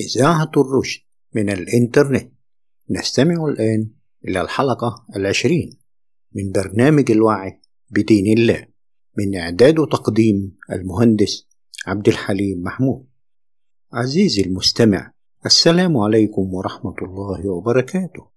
إذاعة الرشد من الإنترنت. نستمع الآن إلى الحلقة العشرين من برنامج الوعي بدين الله من إعداد وتقديم المهندس عبد الحليم محمود. عزيزي المستمع السلام عليكم ورحمة الله وبركاته.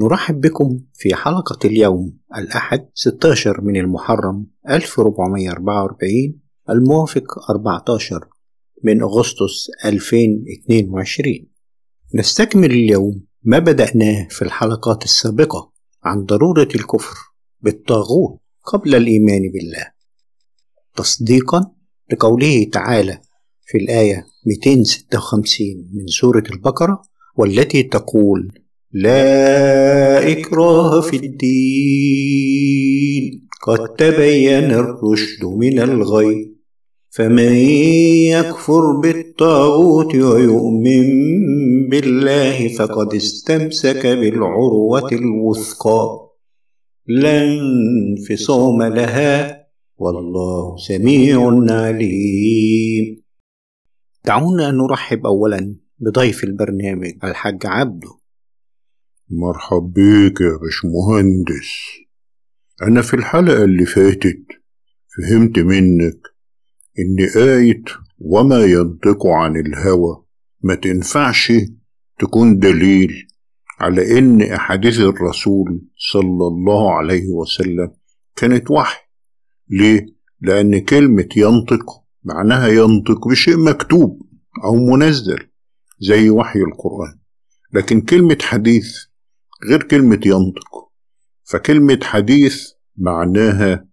نرحب بكم في حلقة اليوم الأحد 16 من المحرم 1444 الموافق 14 من أغسطس 2022 نستكمل اليوم ما بدأناه في الحلقات السابقة عن ضرورة الكفر بالطاغوت قبل الإيمان بالله. تصديقا لقوله تعالى في الآية 256 من سورة البقرة والتي تقول لا إكراه في الدين قد تبين الرشد من الغي فمن يكفر بالطاغوت ويؤمن بالله فقد استمسك بالعروة الوثقى. لا انفصام لها والله سميع عليم. دعونا نرحب أولا بضيف البرنامج الحاج عبده. مرحب بيك يا باشمهندس. أنا في الحلقة اللي فاتت فهمت منك إن آية وما ينطق عن الهوى. ما تنفعش تكون دليل على إن أحاديث الرسول صلى الله عليه وسلم كانت وحي. ليه؟ لأن كلمة ينطق معناها ينطق بشيء مكتوب أو منزل زي وحي القرآن. لكن كلمة حديث غير كلمة ينطق. فكلمة حديث معناها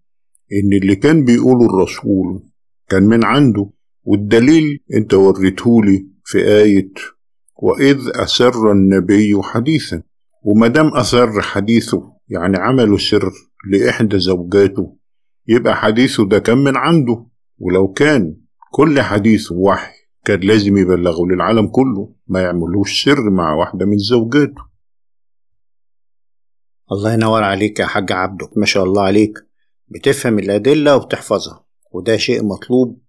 إن اللي كان بيقوله الرسول كان من عنده والدليل انت وريتهولي في آية وإذ أسر النبي حديثا. ومدام أسر حديثه يعني عمله سر لإحدى زوجاته يبقى حديثه ده كان من عنده. ولو كان كل حديثه وحي كان لازم يبلغه للعالم كله ما يعملوش سر مع واحدة من زوجاته. الله ينور عليك يا حاج عبده ما شاء الله عليك. بتفهم الأدلة وبتحفظها. وده شيء مطلوب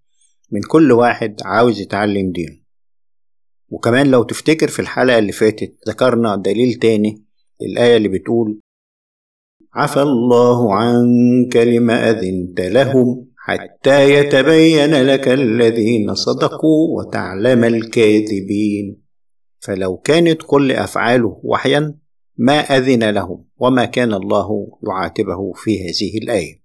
من كل واحد عاوز يتعلم دينه. وكمان لو تفتكر في الحلقة اللي فاتت ذكرنا دليل تاني الآية اللي بتقول عفى الله عنك لما أذنت لهم حتى يتبين لك الذين صدقوا وتعلم الكاذبين. فلو كانت كل أفعاله وحيا ما أذن لهم وما كان الله يعاتبه في هذه الآية.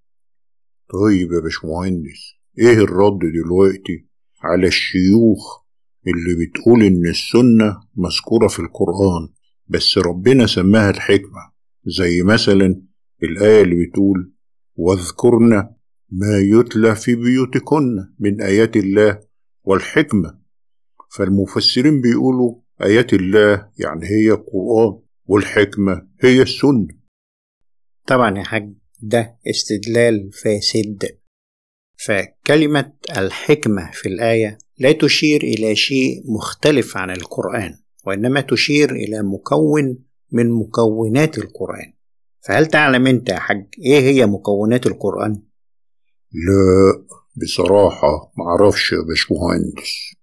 طيب يا باشمهندس إيه الرد دلوقتي على الشيوخ اللي بتقول إن السنة مذكورة في القرآن بس ربنا سماها الحكمة زي مثلا الآية اللي بتقول واذكرن ما يتلى في بيوتكن من آيات الله والحكمة فالمفسرين بيقولوا آيات الله يعني هي القرآن والحكمة هي السنة. طبعا يا حاج. ده استدلال فاسد. فكلمة الحكمة في الآية لا تشير إلى شيء مختلف عن القرآن وإنما تشير إلى مكون من مكونات القرآن. فهل تعلم أنت يا حاج إيه هي مكونات القرآن؟ لا بصراحة معرفش يا باشمهندس.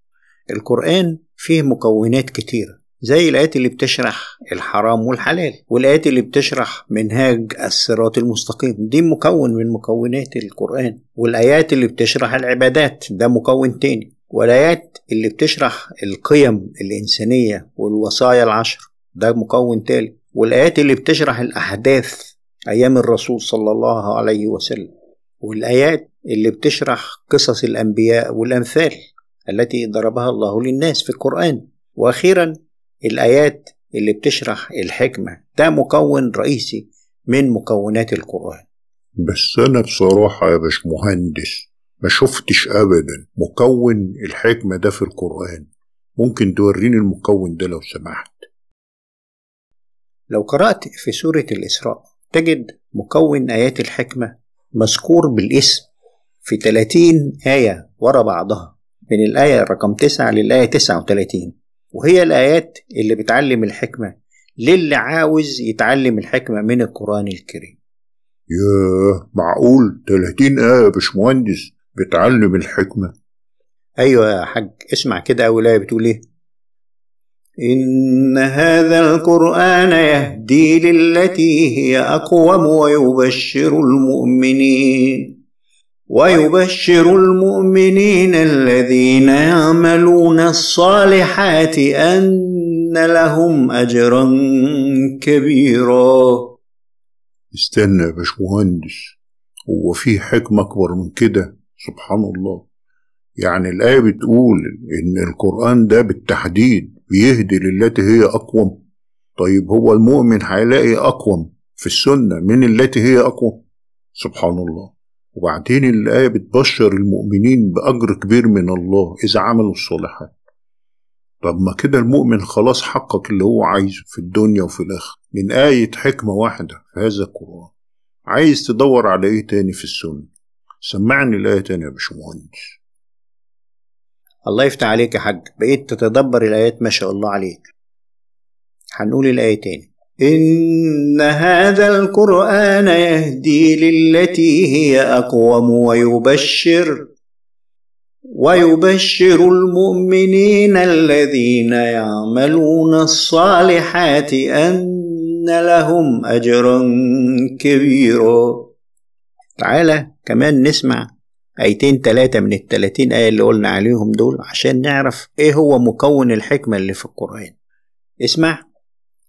القرآن فيه مكونات كتيرة. زي الآيات اللي بتشرح الحرام والحلال والآيات اللي بتشرح منهاج الصراط المستقيم. دي مكون من مكونات القرآن والآيات اللي بتشرح العبادات ده مكون تاني. والآيات اللي بتشرح القيم الإنسانية والوصايا العشر ده مكون تالت. والآيات اللي بتشرح الأحداث أيام الرسول صلى الله عليه وسلم. والآيات اللي بتشرح قصص الأنبياء والأمثال التي ضربها الله للناس في القرآن. وأخيرا الآيات اللي بتشرح الحكمة ده مكون رئيسي من مكونات القرآن. بس أنا بصراحة يا باشمهندس ما شفتش أبدا مكون الحكمة ده في القرآن. ممكن توريني المكون ده لو سمحت؟ لو قرأت في سورة الإسراء تجد مكون آيات الحكمة مذكور بالاسم في 30 آية ورا بعضها. من الآية رقم 9 للآية 39 وهي الآيات اللي بتعلم الحكمة. للي عاوز يتعلم الحكمة من القرآن الكريم. ياه معقول؟ 30 آية يا باشمهندس بتعلم الحكمة. أيوة يا حاج اسمع كده أول آية بتقول إيه؟ إن هذا القرآن يهدي للتي هي أقوم ويبشر المؤمنين. ويبشر المؤمنين الذين يعملون الصالحات أن لهم أجرا كبيرا. استنى يا باشمهندس هو في حكمة أكبر من كده؟ سبحان الله. يعني الآية بتقول إن القرآن ده بالتحديد بيهدي للتي هي أقوم. طيب هو المؤمن هيلاقي أقوم في السنة من التي هي أقوم؟ سبحان الله. وبعدين الآية بتبشر المؤمنين بأجر كبير من الله إذا عملوا الصالحات. طب ما كده المؤمن خلاص حقق اللي هو عايزه في الدنيا وفي الآخرة. من آية حكمة واحدة في هذا القرآن. عايز تدور على إيه تاني في السنة؟ سمعني الآية تاني يا باشمهندس. الله يفتح عليك يا حاج. بقيت تتدبر الآيات ما شاء الله عليك. هنقول الآية تاني. إن هذا القرآن يهدي للتي هي أقوم ويبشر ويبشر المؤمنين الذين يعملون الصالحات أن لهم أجرا كبيرا تعالى كمان نسمع آيتين تلاتة من التلاتين آية اللي قلنا عليهم دول عشان نعرف إيه هو مكون الحكمة اللي في القرآن. اسمع.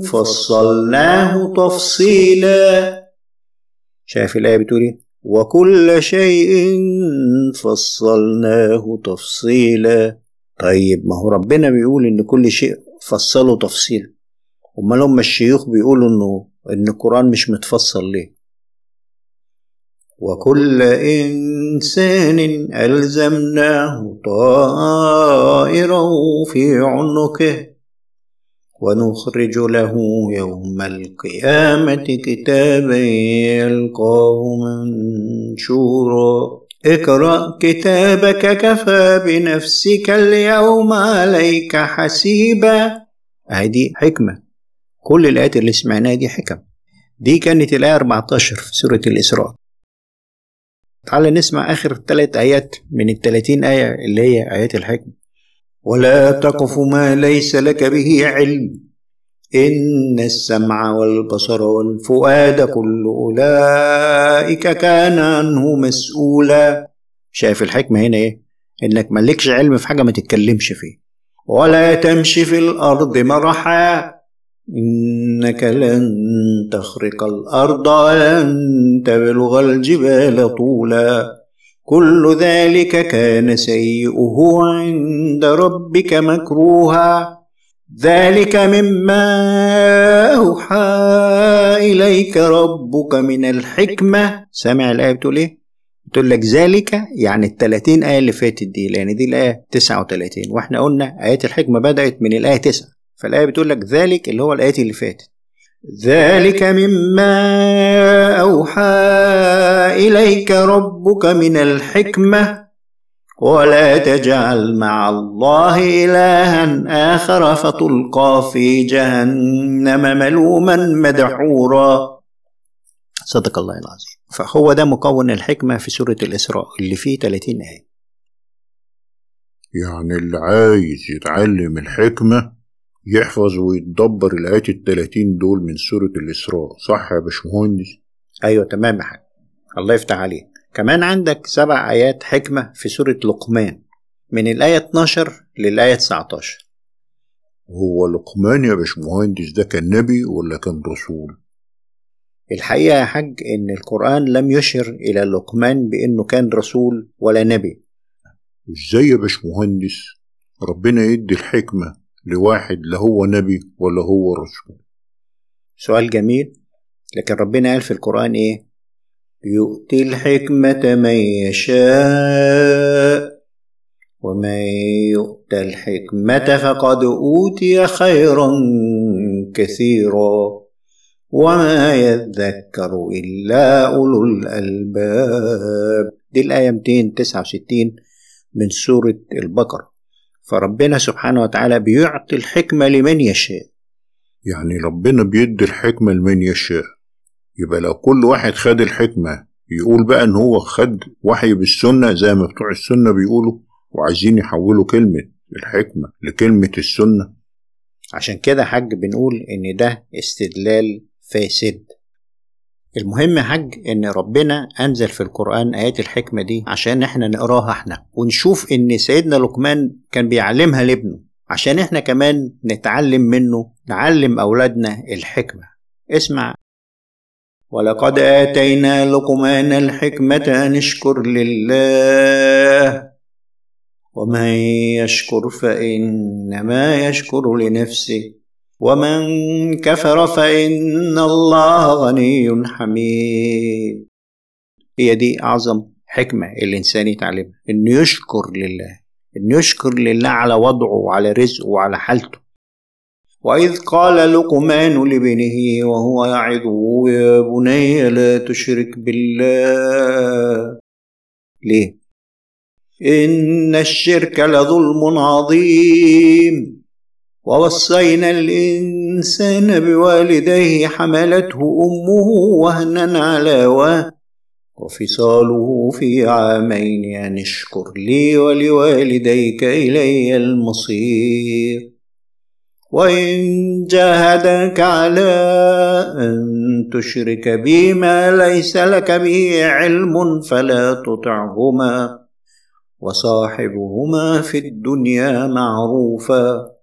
فصلناه تفصيلا. شايف الآية بتقول إيه؟ وكل شيء فصلناه تفصيلا. طيب ما هو ربنا بيقول إن كل شيء فصله تفصيلا. أمال هم الشيوخ بيقولوا إنه إن القرآن مش متفصل ليه؟ وكل إنسان ألزمناه طائره في عنقه. ونخرج له يوم القيامة كتابا يلقاه منشورا. اقرأ كتابك كفى بنفسك اليوم عليك حسيبا. هذه حكمة. كل الآيات اللي سمعناها دي حكم. دي كانت الآية 14 في سورة الإسراء. تعال نسمع آخر ثلاث آيات من الثلاثين آية اللي هي آيات الحكمة ولا تقف ما ليس لك به علم. إن السمع والبصر والفؤاد كل أولئك كان عنه مسؤولا. شايف الحكمة هنا إيه؟ إنك مالكش علم في حاجة ما تتكلمش فيه. ولا تمشي في الأرض مرحا. إنك لن تخرق الأرض ولن تبلغ الجبال طولا. كل ذلك كان سيئه عند ربك مكروها. ذلك مما أوحى إليك ربك من الحكمة. سامع الآية بتقول إيه؟ بتقول لك ذلك يعني ال 30 آية اللي فاتت دي لأن دي الآية 39 وإحنا قلنا آيات الحكمة بدأت من الآية 9 فالآية بتقول لك ذلك اللي هو الآيات اللي فاتت. ذلك مما أوحى إليك ربك من الحكمة. ولا تجعل مع الله إلها آخر فتلقى في جهنم ملوما مدحورا. صدق الله العظيم. فهو ده مكون الحكمة في سورة الإسراء اللي فيه 30 آية. يعني اللي عايز يتعلم الحكمة يحفظ ويتدبر الآيات التلاتين دول من سورة الإسراء صح يا باشمهندس؟ أيوة تمام يا حاج. الله يفتح عليك. كمان عندك سبع آيات حكمة في سورة لقمان من الآية 12 للآية 19 هو لقمان يا باشمهندس ده كان نبي ولا كان رسول؟ الحقيقة يا حاج إن القرآن لم يشر إلى لقمان بإنه كان رسول ولا نبي. إزاي يا باشمهندس؟ ربنا يدي الحكمة. لواحد لا هو نبي ولا هو رسول. سؤال جميل. لكن ربنا قال في القرآن إيه؟ يؤتي الحكمة من يشاء ومن يؤت الحكمة فقد أوتي خيرا كثيرا. وما يذكر إلا أولو الألباب. دي الآية 269 من سورة البقرة. فربنا سبحانه وتعالى بيعطي الحكمة لمن يشاء. يعني ربنا بيدي الحكمة لمن يشاء. يبقى لو كل واحد خد الحكمة يقول بقى إن هو خد وحي بالسنة زي ما بتوع السنة بيقولوا وعايزين يحولوا كلمة الحكمة لكلمة السنة. عشان كده حاج بنقول إن ده استدلال فاسد. المهم يا حاج إن ربنا أنزل في القرآن آيات الحكمة دي عشان إحنا نقراها إحنا ونشوف إن سيدنا لقمان كان بيعلمها لابنه عشان إحنا كمان نتعلم منه نعلم أولادنا الحكمة. اسمع. ولقد آتينا لقمان الحكمة أن اشكر لله ومن يشكر فإنما يشكر لنفسه. ومن كفر فإن الله غني حميد. هي دي أعظم حكمة الإنسان يتعلمها إنه يشكر لله إنه يشكر لله على وضعه وعلى رزقه وعلى حالته. وإذ قال لقمان لابنه وهو يعظه يا بني لا تشرك بالله. ليه؟ إن الشرك لظلم عظيم. ووصينا الإنسان بوالديه حملته أمه وهنا على وهن وفصاله في عامين أن اشكر لي ولوالديك إلي المصير. وإن جاهدك على أن تشرك بي ما ليس لك به علم فلا تطعهما وصاحبهما في الدنيا معروفا.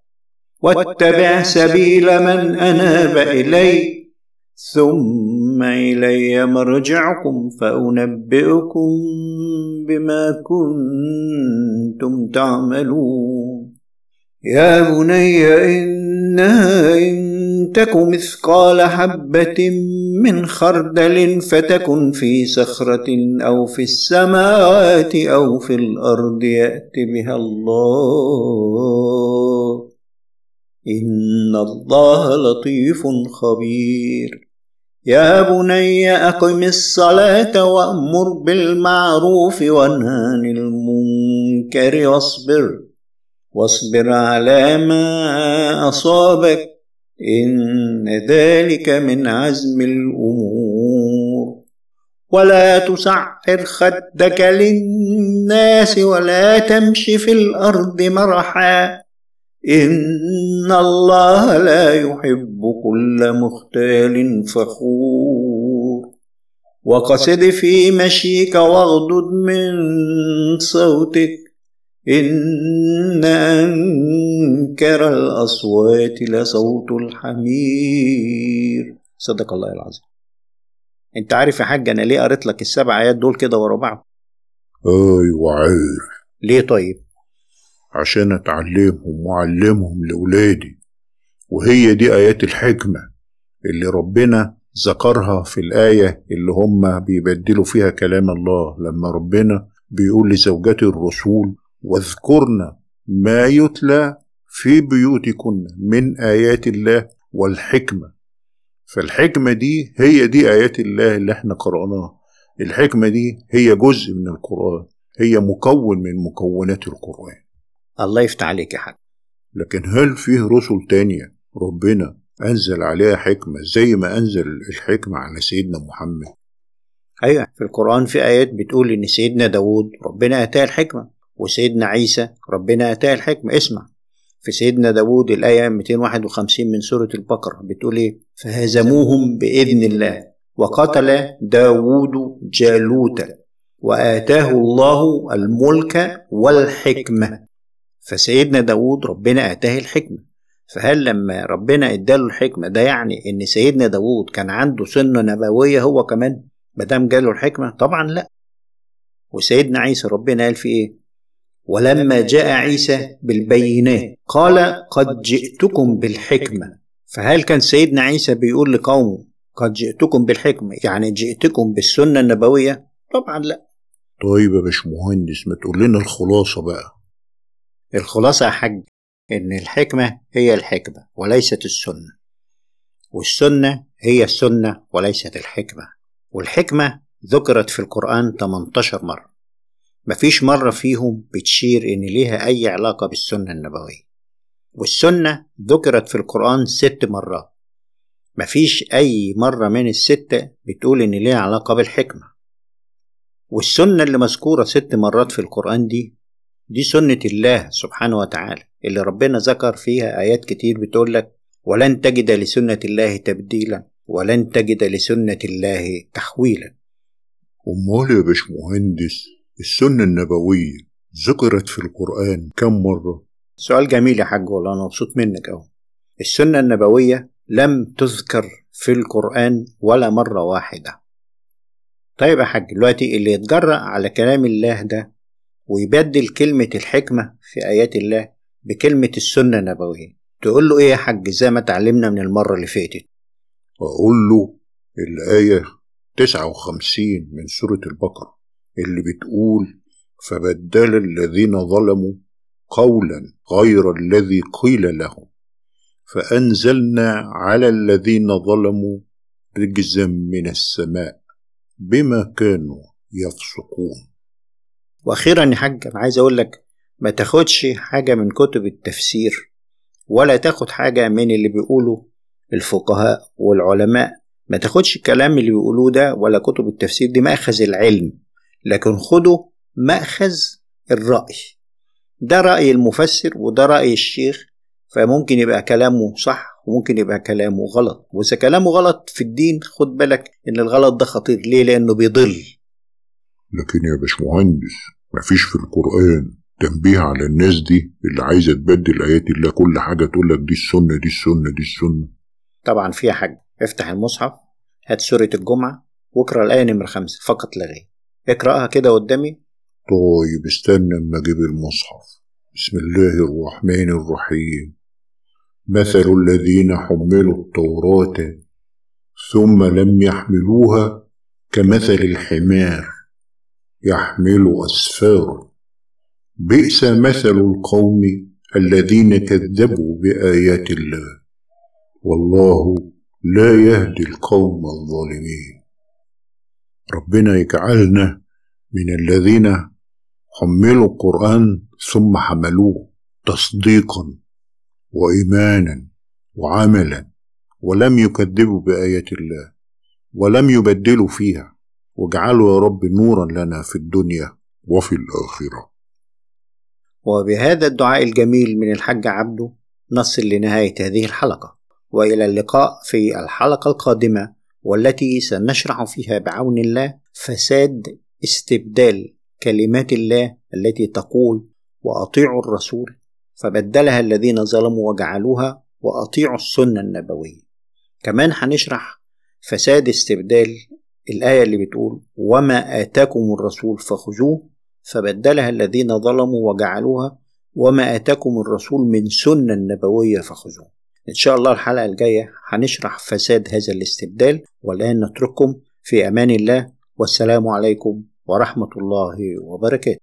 واتبع سبيل من أناب إلي ثم إلي مرجعكم فأنبئكم بما كنتم تعملون. يا بني إنها إن تك مثقال حبة من خردل فتكن في صخرة أو في السماوات أو في الأرض يأت بها الله. إن الله لطيف خبير. يا بني أقم الصلاة وأمر بالمعروف وانهى عن المنكر واصبر. واصبر على ما أصابك. إن ذلك من عزم الأمور. ولا تسعر خدك للناس ولا تمش في الأرض مرحا. إن الله لا يحب كل مختال فخور وقصد في مشيك واغضض من صوتك إن أنكر الأصوات لصوت الحمير. صدق الله العظيم. أنت عارف يا حاج أنا ليه قريت لك السبع آيات دول كده ورا بعض؟ أيوه عارف. ليه طيب؟ عشان أتعلمهم وأعلمهم لأولادي. وهي دي آيات الحكمة اللي ربنا ذكرها في الآية اللي هم بيبدلوا فيها كلام الله. لما ربنا بيقول لزوجات الرسول واذكرن ما يتلى في بيوتكن من آيات الله والحكمة. فالحكمة دي هي دي آيات الله اللي إحنا قرأناها. الحكمة دي هي جزء من القرآن هي مكون من مكونات القرآن. الله يفتح عليك يا حاج. لكن هل فيه رسل تانية ربنا أنزل عليها حكمة زي ما أنزل الحكمة على سيدنا محمد؟ أيوة في القرآن في آيات بتقول إن سيدنا داود ربنا أتاه الحكمة وسيدنا عيسى ربنا أتاه الحكمة. اسمع في سيدنا داود الآية 251 من سورة البقرة بتقول إيه؟ فهزموهم بإذن الله وقتل داود جالوت وآتاه الله الملك والحكمة. فسيدنا داود ربنا آتاه الحكمة. فهل لما ربنا إداله الحكمة ده يعني إن سيدنا داود كان عنده سنة نبوية هو كمان مدام جاله الحكمة؟ طبعا لا. وسيدنا عيسى ربنا قال في إيه؟ ولما جاء عيسى بالبينات قال قد جئتكم بالحكمة. فهل كان سيدنا عيسى بيقول لقومه قد جئتكم بالحكمة؟ يعني جئتكم بالسنة النبوية؟ طبعا لا. طيب يا باشمهندس ما تقول لنا الخلاصة بقى. الخلاصة يا حاج إن الحكمة هي الحكمة وليست السنة. والسنة هي السنة وليست الحكمة. والحكمة ذكرت في القرآن 18 مرة. مفيش مرة فيهم بتشير إن ليها أي علاقة بالسنة النبوية. والسنة ذكرت في القرآن ست مرات. مفيش أي مرة من الستة بتقول إن ليها علاقة بالحكمة. والسنة اللي مذكورة ست مرات في القرآن دي دي سنة الله سبحانه وتعالى اللي ربنا ذكر فيها آيات كتير بتقول لك ولن تجد لسنة الله تبديلا ولن تجد لسنة الله تحويلا. أمال يا باشمهندس السنة النبوية ذكرت في القرآن كم مرة؟ سؤال جميل يا حاج والله أنا مبسوط منك أهو السنة النبوية لم تذكر في القرآن ولا مرة واحدة. طيب يا حاج دلوقتي اللي يتجرأ على كلام الله ده ويبدل كلمة الحكمة في آيات الله بكلمة السنة النبوية. تقول له إيه يا حاج؟ زي ما اتعلمنا من المرة اللي فاتت؟ أقول له الآية 59 من سورة البقرة اللي بتقول فبدل الذين ظلموا قولا غير الذي قيل لهم فأنزلنا على الذين ظلموا رجزا من السماء بما كانوا يفسقون. وأخيرا يا حاج أنا عايز أقول لك ما تاخدش حاجة من كتب التفسير ولا تاخد حاجة من اللي بيقوله الفقهاء والعلماء. ما تاخدش الكلام اللي بيقولوه ده ولا كتب التفسير دي مأخذ العلم. لكن خده مأخذ الرأي. ده رأي المفسر وده رأي الشيخ فممكن يبقى كلامه صح وممكن يبقى كلامه غلط. وإذا كلامه غلط في الدين خد بالك إن الغلط ده خطير. ليه؟ لأنه بيضل. لكن يا باشمهندس مفيش في القرآن تنبيه على الناس دي اللي عايزة تبدل آيات الله كل حاجة تقول لك دي السنة دي السنة دي السنة. طبعا فيها حاجة. افتح المصحف هات سورة الجمعة واقرأ الآية نمرة خمسة فقط لا غير. اقرأها كده قدامي. طيب استنى أما أجيب المصحف. بسم الله الرحمن الرحيم. مثل الذين حملوا التوراة ثم لم يحملوها كمثل الحمار. يحمل أسفارا بئس مثل القوم الذين كذبوا بآيات الله. والله لا يهدي القوم الظالمين. ربنا يجعلنا من الذين حملوا القرآن ثم حملوه تصديقا وإيمانا وعملا ولم يكذبوا بآيات الله ولم يبدلوا فيها. واجعله يا رب نورا لنا في الدنيا وفي الآخرة. وبهذا الدعاء الجميل من الحاج عبده نصل لنهاية هذه الحلقة وإلى اللقاء في الحلقة القادمة والتي سنشرح فيها بعون الله فساد استبدال كلمات الله التي تقول وأطيعوا الرسول فبدلها الذين ظلموا وجعلوها وأطيعوا السنة النبوية. كمان هنشرح فساد استبدال الآية اللي بتقول وما آتاكم الرسول فخذوه فبدلها الذين ظلموا وجعلوها وما آتاكم الرسول من سنة نبوية فخذوه. إن شاء الله الحلقة الجاية هنشرح فساد هذا الاستبدال والآن نترككم في أمان الله والسلام عليكم ورحمة الله وبركاته.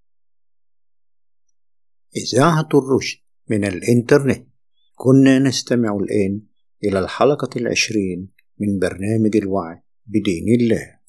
إذاعة الرشد من الإنترنت. كنا نستمع الآن إلى الحلقة العشرين من برنامج الوعي. بدين الله